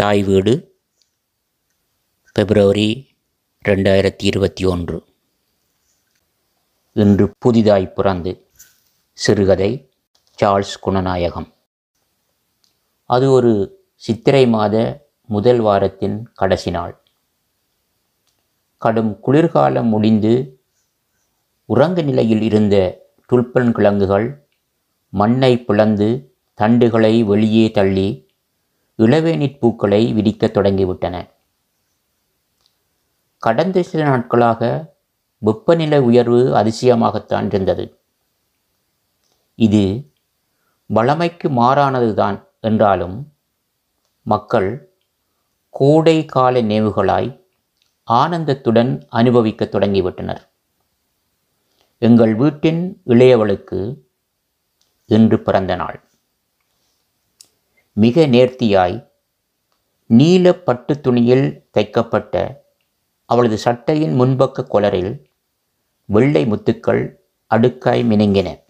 தாய் வீடு பிப்ரவரி ரெண்டாயிரத்தி இருபத்தி ஒன்று. இன்று புதிதாய் பிறந்து சிறுகதை சார்ல்ஸ் குணநாயகம். அது ஒரு சித்திரை மாத முதல் வாரத்தின் கடைசி நாள். கடும் குளிர்காலம் முடிந்து உறங்க நிலையில் இருந்த துல்பன் கிழங்குகள் மண்ணை பிளந்து தண்டுகளை வெளியே தள்ளி இளவேனிற் பூக்களை விரிக்கத் தொடங்கிவிட்டன. கடந்த சில நாட்களாக வெப்பநிலை உயர்வு அதிசயமாகத்தான் இருந்தது. இது வளமைக்கு மாறானதுதான் என்றாலும் மக்கள் கோடை கால நினைவுகளாய் ஆனந்தத்துடன் அனுபவிக்கத் தொடங்கிவிட்டனர். எங்கள் வீட்டின் இளையவளுக்கு இன்று பிறந்த நாள். மிக நேர்த்தியாய் நீல பட்டு துணியில் தைக்கப்பட்ட அவளது சட்டையின் முன்பக்க கொலரில் வெள்ளை முத்துக்கள் அடுக்காய் மினுங்கின.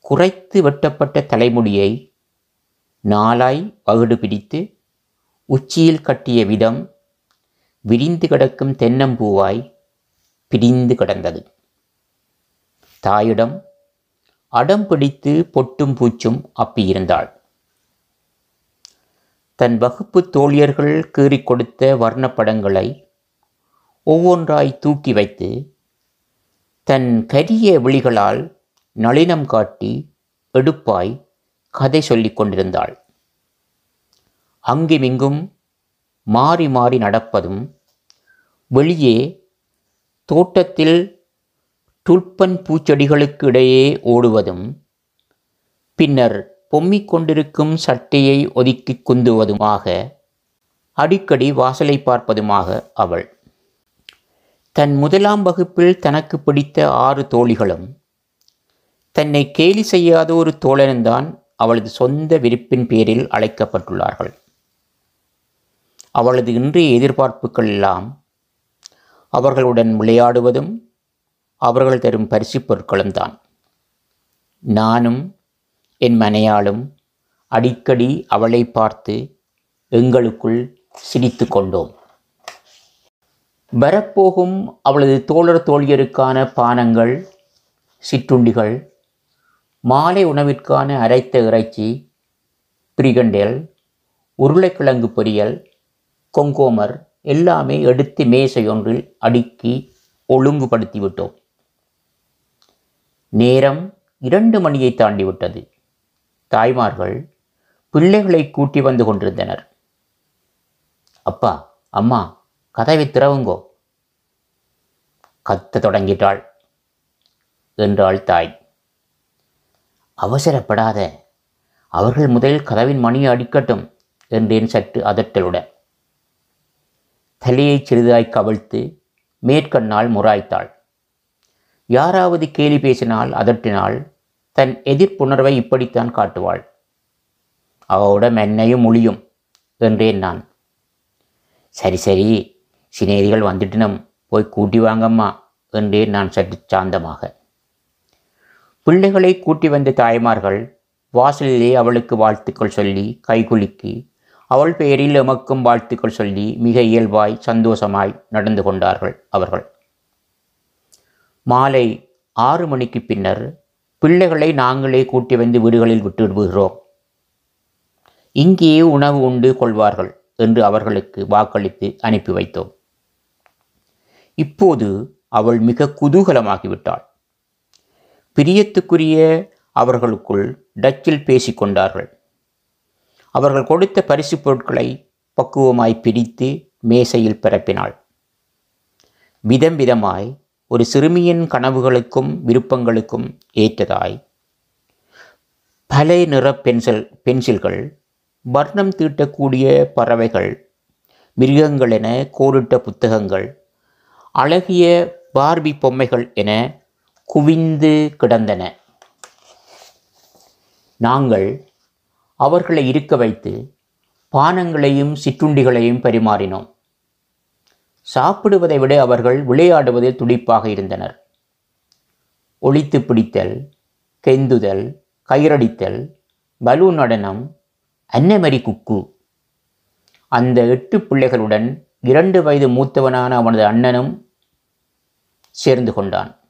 குறைத்து வெட்டப்பட்ட தலைமுடியை நாளாய் பகுடு பிடித்து உச்சியில் கட்டிய விதம் விரிந்து கிடக்கும் தென்னம்பூவாய் பிரிந்து கிடந்தது. தாயிடம் அடம் பிடித்து பொட்டும் பூச்சும் அப்பியிருந்தாள் தன் வகுப்பு தோழியர்கள் கீறி கொடுத்த வர்ணப்படங்களை ஒவ்வொன்றாய் தூக்கி வைத்து தன் கரிய விழிகளால் நளினம் காட்டி எடுப்பாய் கதை சொல்லிக் கொண்டிருந்தாள். அங்குமிங்கும் மாறி மாறி நடப்பதும் வெளியே தோட்டத்தில் துல்பன் பூச்செடிகளுக்கு இடையே ஓடுவதும் பின்னர் பொம்மிக் கொண்டிருக்கும் சட்டையை ஒதுக்கி குந்துவதுமாக அடிக்கடி வாசலை பார்ப்பதுமாக அவள். தன் முதலாம் வகுப்பில் தனக்கு பிடித்த ஆறு தோழிகளும் தன்னை கேலி செய்யாத ஒரு தோழன்தான் அவளது சொந்த விருப்பின் பேரில் அழைக்கப்பட்டுள்ளார்கள். அவளது இன்றைய எதிர்பார்ப்புகள் எல்லாம் அவர்களுடன் விளையாடுவதும் அவர்கள் தரும் பரிசுப் பொருட்களும் தான். நானும் என் மனையாளும் அடிக்கடி அவளை பார்த்து எங்களுக்குள் சிரித்து கொண்டோம். வரப்போகும் அவளது தோழர் தோழியருக்கான பானங்கள் சிற்றுண்டிகள் மாலை உணவிற்கான அரைத்த இறைச்சி பிரிகண்டேல் உருளைக்கிழங்கு பொரியல் கொங்கோமர் எல்லாமே எடுத்து மேசை ஒன்றில் அடுக்கி ஒழுங்குபடுத்தி விட்டோம் நேரம் இரண்டு மணியை தாண்டிவிட்டது. தாய்மார்கள் பிள்ளைகளை கூட்டி வந்து கொண்டிருந்தனர். அப்பா அம்மா கதவை திறவுங்கோ. கத்த தொடங்கிட்டாள் என்றாள் தாய். அவசரப்படாத அவர்கள் முதலில் கதவின் மணியை அடிக்கட்டும் என்றேன் சற்று அதட்டலுடன் தலையை சிறிதாய் கவிழ்த்து மேற்கண்ணால் முறாய்த்தாள் யாராவது கேலி பேசினால் அதட்டினால் தன் எதிர்ப்புணர்வை இப்படித்தான் காட்டுவாள். அவளோட மென்னையும் மொழியும் என்றேன் நான். சரி சரி சிநேதிகள் வந்துட்டினம் போய் கூட்டி வாங்கம்மா என்றேன் நான் சற்று சாந்தமாக. பிள்ளைகளை கூட்டி வந்த தாய்மார்கள் வாசலிலே அவளுக்கு வாழ்த்துக்கள் சொல்லி கைகுலுக்கி அவள் பெயரில் எமக்கும் வாழ்த்துக்கள் சொல்லி மிக இயல்பாய் சந்தோஷமாய் நடந்து கொண்டார்கள் அவர்கள். மாலை ஆறு மணிக்கு பின்னர் பிள்ளைகளை நாங்களே கூட்டி வந்து வீடுகளில் விட்டு விடுகிறோம் இங்கேயே உணவு உண்டு கொள்வார்கள் என்று அவர்களுக்கு வாக்களித்து அனுப்பி வைத்தோம். இப்போது அவள் மிக குதூகலமாகிவிட்டாள். பிரியத்துக்குரிய அவர்களுக்குள் டச்சில் பேசிக்கொண்டார்கள் அவர்கள் கொடுத்த பரிசு பொருட்களை பக்குவமாய் பிரித்து மேசையில் பரப்பினாள். விதம் விதமாய் ஒரு சிறுமியின் கனவுகளுக்கும் விருப்பங்களுக்கும் ஏற்றதாய். பல நிற பென்சில் பென்சில்கள் வர்ணம் தீட்டக்கூடிய பறவைகள் மிருகங்கள் என கோடிட்ட புத்தகங்கள் அழகிய பார்பி பொம்மைகள் என குவிந்து கிடந்தன. நாங்கள் அவர்களை இருக்க வைத்து பானங்களையும் சிற்றுண்டிகளையும் பரிமாறினோம். சாப்பிடுவதை விட அவர்கள் விளையாடுவதில் துடிப்பாக இருந்தனர். ஒளித்து பிடித்தல் கெந்துதல் கயிறடித்தல் பலூன் நடனம் அன்னமரி குக்கு. அந்த எட்டு பிள்ளைகளுடன் இரண்டு வயது மூத்தவனான அவனது அண்ணனும் சேர்ந்து கொண்டான்.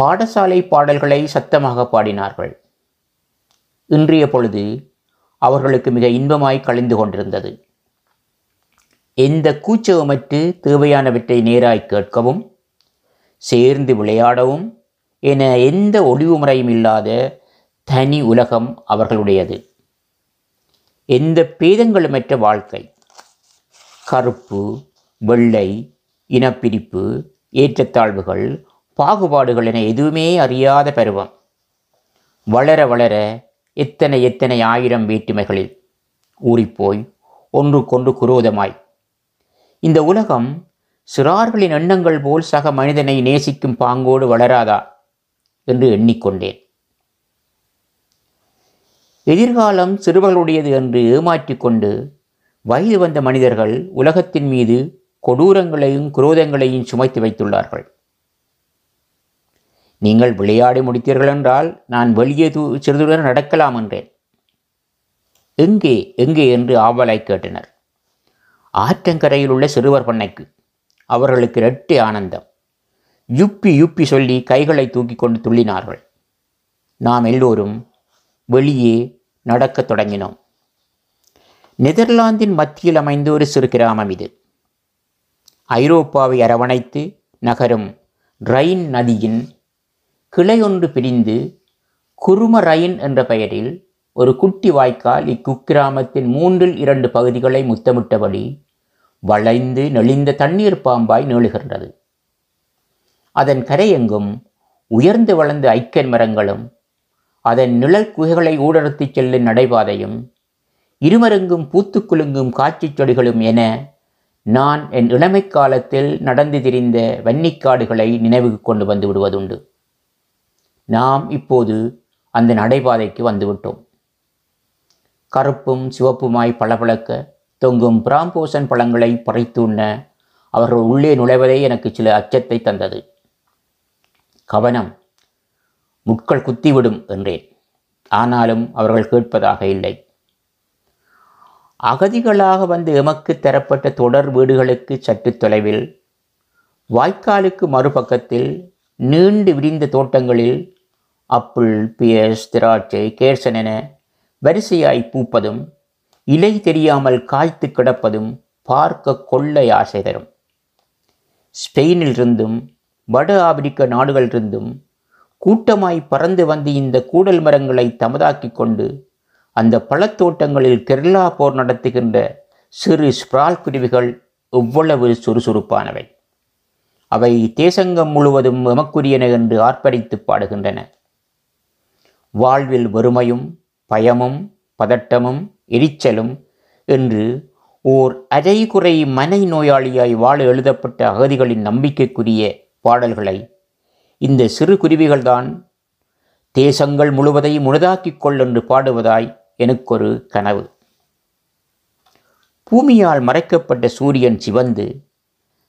பாடசாலை பாடல்களை சத்தமாக பாடினார்கள். இன்றைய பொழுது அவர்களுக்கு மிக இன்பமாய் கழிந்து கொண்டிருந்தது. எந்த கூச்சவமற்று தேவையானவற்றை நேராய் கேட்கவும் சேர்ந்து விளையாடவும் என எந்த ஒளிவு முறையும் இல்லாத தனி உலகம் அவர்களுடையது. எந்த பேதங்களுமற்ற வாழ்க்கை? கருப்பு வெள்ளை இனப்பிரிப்பு ஏற்றத்தாழ்வுகள் பாகுபாடுகள் என எதுவுமே அறியாத பருவம். வளர வளர எத்தனை எத்தனை ஆயிரம் வேற்றுமைகளில் ஊறிப்போய் ஒன்றுக்கொன்று குரோதமாய் இந்த உலகம் சிறார்களின் எண்ணங்கள் போல் சக மனிதனை நேசிக்கும் பாங்கோடு வளராதா என்று எண்ணிக்கொண்டேன். எதிர்காலம் சிறுவர்களுடையது என்று ஏமாற்றிக் கொண்டு வயது வந்த மனிதர்கள் உலகத்தின் மீது கொடூரங்களையும் குரோதங்களையும் சுமைத்து வைத்துள்ளார்கள். நீங்கள் விளையாடி முடித்தீர்கள் என்றால் நான் வெளியே சிறிதுடன் நடக்கலாம் என்றேன். எங்கே எங்கே என்று ஆவலாய் கேட்டனர். ஆற்றங்கரையில் உள்ள சிறுவர் பண்ணைக்கு. அவர்களுக்கு இரட்டை ஆனந்தம். யுப்பி யுப்பி சொல்லி கைகளை தூக்கி கொண்டு துள்ளினார்கள். நாம் எல்லோரும் வெளியே நடக்கத் தொடங்கினோம். நெதர்லாந்தின் மத்தியில் அமைந்த ஒரு சிறு கிராமம் இது. ஐரோப்பாவை அரவணைத்து நகரும் ரைன் நதியின் கிளை ஒன்று பிரிந்து குரும ரயின் என்ற பெயரில் ஒரு குட்டி வாய்க்கால் இக்குக்கிராமத்தின் மூன்றில் இரண்டு பகுதிகளை முத்தமிட்டபடி வளைந்து நெளிந்த தண்ணீர் பாம்பாய் நீளுகின்றது. அதன் கரையெங்கும் உயர்ந்து வளர்ந்த ஐக்கன் மரங்களும் அதன் நிழல் குகைகளை ஊடறுத்துச் செல்லும் நடைபாதையும் இருமருங்கும் பூத்து குலுங்கும் காட்சிச் செடிகளும் என நான் என் இளமை காலத்தில் நடந்து திரிந்த வன்னிக்காடுகளை நினைவுக்கு கொண்டு வந்து விடுவதுண்டு. நாம் இப்போது அந்த நடைபாதைக்கு வந்துவிட்டோம் கருப்பும் சிவப்புமாய் பளபளக்க தொங்கும் பிராம்போசன் பழங்களை பறித்து உண்ண அவர்கள் உள்ளே நுழைவதே எனக்கு சில அச்சத்தை தந்தது. கவனம் முட்கள் குத்திவிடும் என்றேன். ஆனாலும் அவர்கள் கேட்பதாக இல்லை. அகதிகளாக வந்து எமக்கு தரப்பட்ட தொடர் வீடுகளுக்கு சற்று தொலைவில் வாய்க்காலுக்கு மறுபக்கத்தில் நீண்டு விரிந்த தோட்டங்களில் அப்புள் பியஸ் திராட்சை கேர்சன் என வரிசையாய் பூப்பதும் இலை தெரியாமல் காய்த்து கிடப்பதும் பார்க்க கொள்ளை ஆசை தரும். ஸ்பெயினிலிருந்தும் வட ஆப்பிரிக்க நாடுகளிலிருந்தும் கூட்டமாய் பறந்து வந்து இந்த கூடல் மரங்களை தமதாக்கிக் கொண்டு அந்த பழத்தோட்டங்களில் கெர்லா போர் நடத்துகின்ற சிறு ஸ்ப்ரால் குருவிகள் எவ்வளவு சுறுசுறுப்பானவை. அவை தேசங்கம் முழுவதும் எமக்குரியன என்று ஆர்ப்பரித்து பாடுகின்றன. வாழ்வில் வறுமையும் பயமும் பதட்டமும் எரிச்சலும் என்று ஓர் அரைகுறை மனை நோயாளியாய் வாழ எழுதப்பட்ட அகதிகளின் நம்பிக்கைக்குரிய பாடல்களை இந்த சிறு குருவிகள்தான் தேசங்கள் முழுவதையும் முழுதாக்கிக் கொள் என்று பாடுவதாய் எனக்கொரு கனவு. பூமியால் மறைக்கப்பட்ட சூரியன் சிவந்து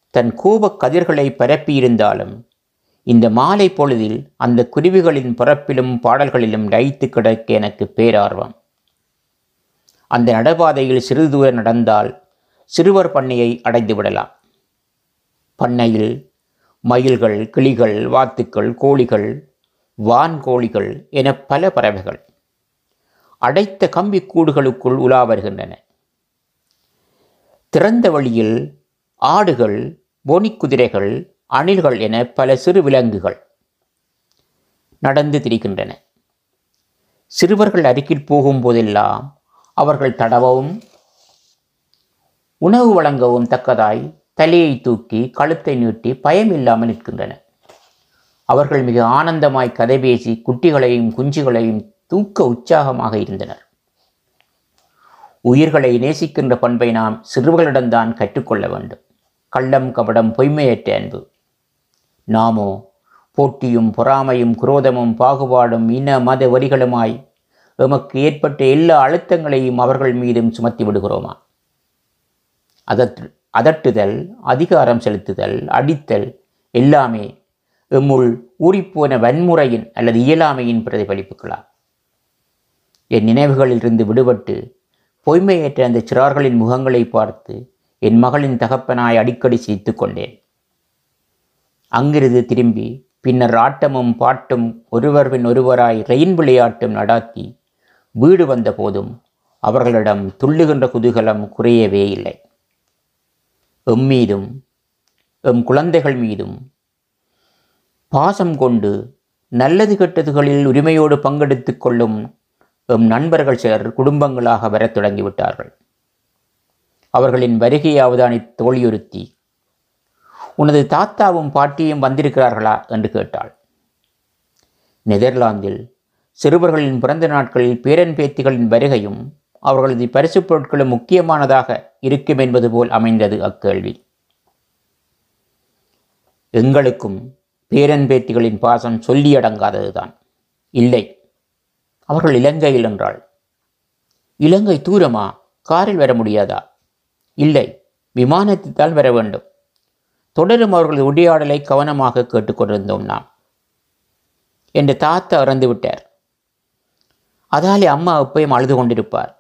தன் கோபக் கதிர்களை பரப்பியிருந்தாலும் இந்த மாலை பொழுதில் அந்த குருவிகளின் பரப்பிலும் பாடல்களிலும் லயித்து கிடக்க எனக்கு பேரார்வம். அந்த நடைபாதையில் சிறிது தூரம் நடந்தால் சிறுவர் பண்ணையை அடைந்து விடலாம். பண்ணையில் மயில்கள் கிளிகள் வாத்துக்கள் கோழிகள் வான்கோழிகள் என பல பறவைகள் அடைத்த கம்பி கூடுகளுக்குள் உலா வருகின்றன. திறந்த வழியில் ஆடுகள் போனிக்குதிரைகள் அணில்கள் என பல சிறு விலங்குகள் நடந்து திரிகின்றன. சிறுவர்கள் அருகில் போகும்போதெல்லாம் அவர்கள் தடவவும் உணவு வழங்கவும் தக்கதாய் தலையை தூக்கி கழுத்தை நீட்டி பயம் இல்லாமல் நிற்கின்றன. அவர்கள் மிக ஆனந்தமாய் கதை பேசி குட்டிகளையும் குஞ்சுகளையும் தூக்க உற்சாகமாக இருந்தனர். உயிர்களை நேசிக்கின்ற பண்பை நாம் சிறுவர்களிடம்தான் கற்றுக்கொள்ள வேண்டும். கள்ளம் கபடம் பொய்மையற்ற அன்பு. நாமோ போட்டியும் பொறாமையும் குரோதமும் பாகுபாடும் இன மத வரிகளுமாய் எமக்கு ஏற்பட்ட எல்லா அழுத்தங்களையும் அவர்கள் மீதும் சுமத்தி விடுகிறோமா? அதற்று அதட்டுதல் அதிகாரம் செலுத்துதல் அடித்தல் எல்லாமே எம்முள் ஊறிப்போன வன்முறையின் அல்லது இயலாமையின் பிரதிபலிப்புகளா? என் நினைவுகளிலிருந்து விடுபட்டு பொய்மையேற்ற அந்த சிறார்களின் முகங்களை பார்த்து என் மகளின் தகப்பனாய் அடிக்கடி சிரித்து கொண்டேன். அங்கிருந்து திரும்பி பின்னர் ஆட்டமும் பாட்டும் ஒருவர் பின் ஒருவராய் ரெயின் விளையாட்டும் நடாத்தி வீடு வந்த போதும் அவர்களிடம் துள்ளுகின்ற குதூகலம் குறையவே இல்லை. எம் மீதும் எம் குழந்தைகள் மீதும் பாசம் கொண்டு நல்லது கெட்டதுகளில் உரிமையோடு பங்கெடுத்துக் கொள்ளும் எம் நண்பர்கள் சிலர் குடும்பங்களாக வரத் தொடங்கிவிட்டார்கள். அவர்களின் வருகையை அவதானித்து தோழியொருத்தி உனது தாத்தாவும் பாட்டியும் வந்திருக்கிறார்களா? என்று கேட்டாள். நெதர்லாந்தில் சிறுவர்களின் பிறந்த நாட்களில் பேரன் பேத்திகளின் வருகையும் அவர்களது பரிசுப் பொருட்களும் முக்கியமானதாக இருக்கும் என்பது போல் அமைந்தது அக்கேள்வி. எங்களுக்கும் பேரன் பேத்திகளின் பாசம் சொல்லியடங்காததுதான் இல்லை அவர்கள் இலங்கையில் என்றால் இலங்கை தூரமா? காரில் வர முடியாதா? இல்லை விமானத்தில் தான் வர வேண்டும். தொடரும் அவர்களது உடையாடலை கவனமாக கேட்டுக்கொண்டிருந்தோம் நாம். என்ற தாத்தா இறந்து விட்டார் அதாலே அம்மா எப்பயும் அழுது கொண்டிருப்பார்.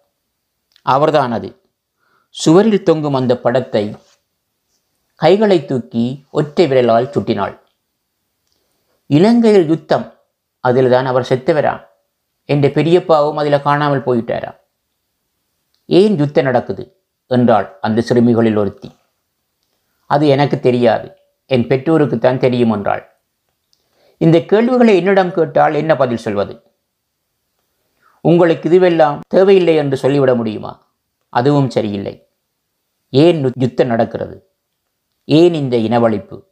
அவர்தான் அது சுவரில் தொங்கும் அந்த படத்தை கைகளை தூக்கி ஒற்றை விரலால் சுட்டினாள். இலங்கையில் யுத்தம் அதில் தான் அவர் செத்தவரா என்ற பெரியப்பாவும் அதில் காணாமல் போயிட்டாரா ஏன் யுத்தம் நடக்குது? என்றாள் அந்த சிறுமிகளில் ஒருத்தி. அது எனக்கு தெரியாது. என் பெற்றோருக்குத்தான் தெரியும் என்றாள். இந்த கேள்விகளை என்னிடம் கேட்டால் என்ன பதில் சொல்வது? உங்களுக்கு இதுவெல்லாம் தேவையில்லை என்று சொல்லிவிட முடியுமா? அதுவும் சரியில்லை. ஏன் யுத்தம் நடக்கிறது? ஏன் இந்த இனவழிப்பு?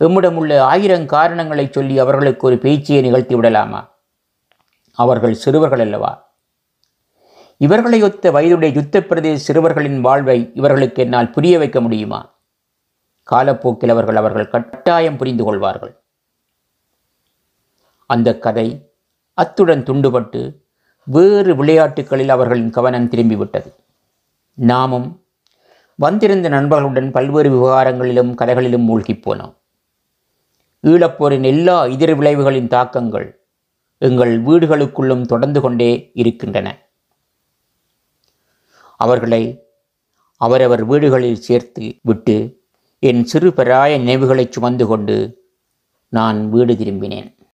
எம்மிடம் உள்ள ஆயிரம் காரணங்களை சொல்லி அவர்களுக்கு ஒரு பேச்சியை நிகழ்த்தி விடலாமா? அவர்கள் சிறுவர்கள் அல்லவா? இவர்களை ஒத்த வயதுடைய யுத்த பிரதேச சிறுவர்களின் வாழ்வை இவர்களுக்கு என்னால் புரிய வைக்க முடியுமா? காலப்போக்கில் அவர்கள் அவர்கள் கட்டாயம் புரிந்து கொள்வார்கள். அந்த கதை அத்துடன் துண்டுபட்டு வேறு விளையாட்டுகளில் அவர்களின் கவனம் திரும்பிவிட்டது. நாமும் வந்திருந்த நண்பர்களுடன் பல்வேறு விவகாரங்களிலும் கதைகளிலும் மூழ்கிப் போனோம். ஈழப்போரின் எல்லா எதிர் விளைவுகளின் தாக்கங்கள் எங்கள் வீடுகளுக்குள்ளும் தொடர்ந்து கொண்டே இருக்கின்றன. அவர்களை அவரவர் வீடுகளில் சேர்த்து விட்டு என் சிறு பராய நினைவுகளைச் சுமந்து கொண்டு நான் வீடு திரும்பினேன்.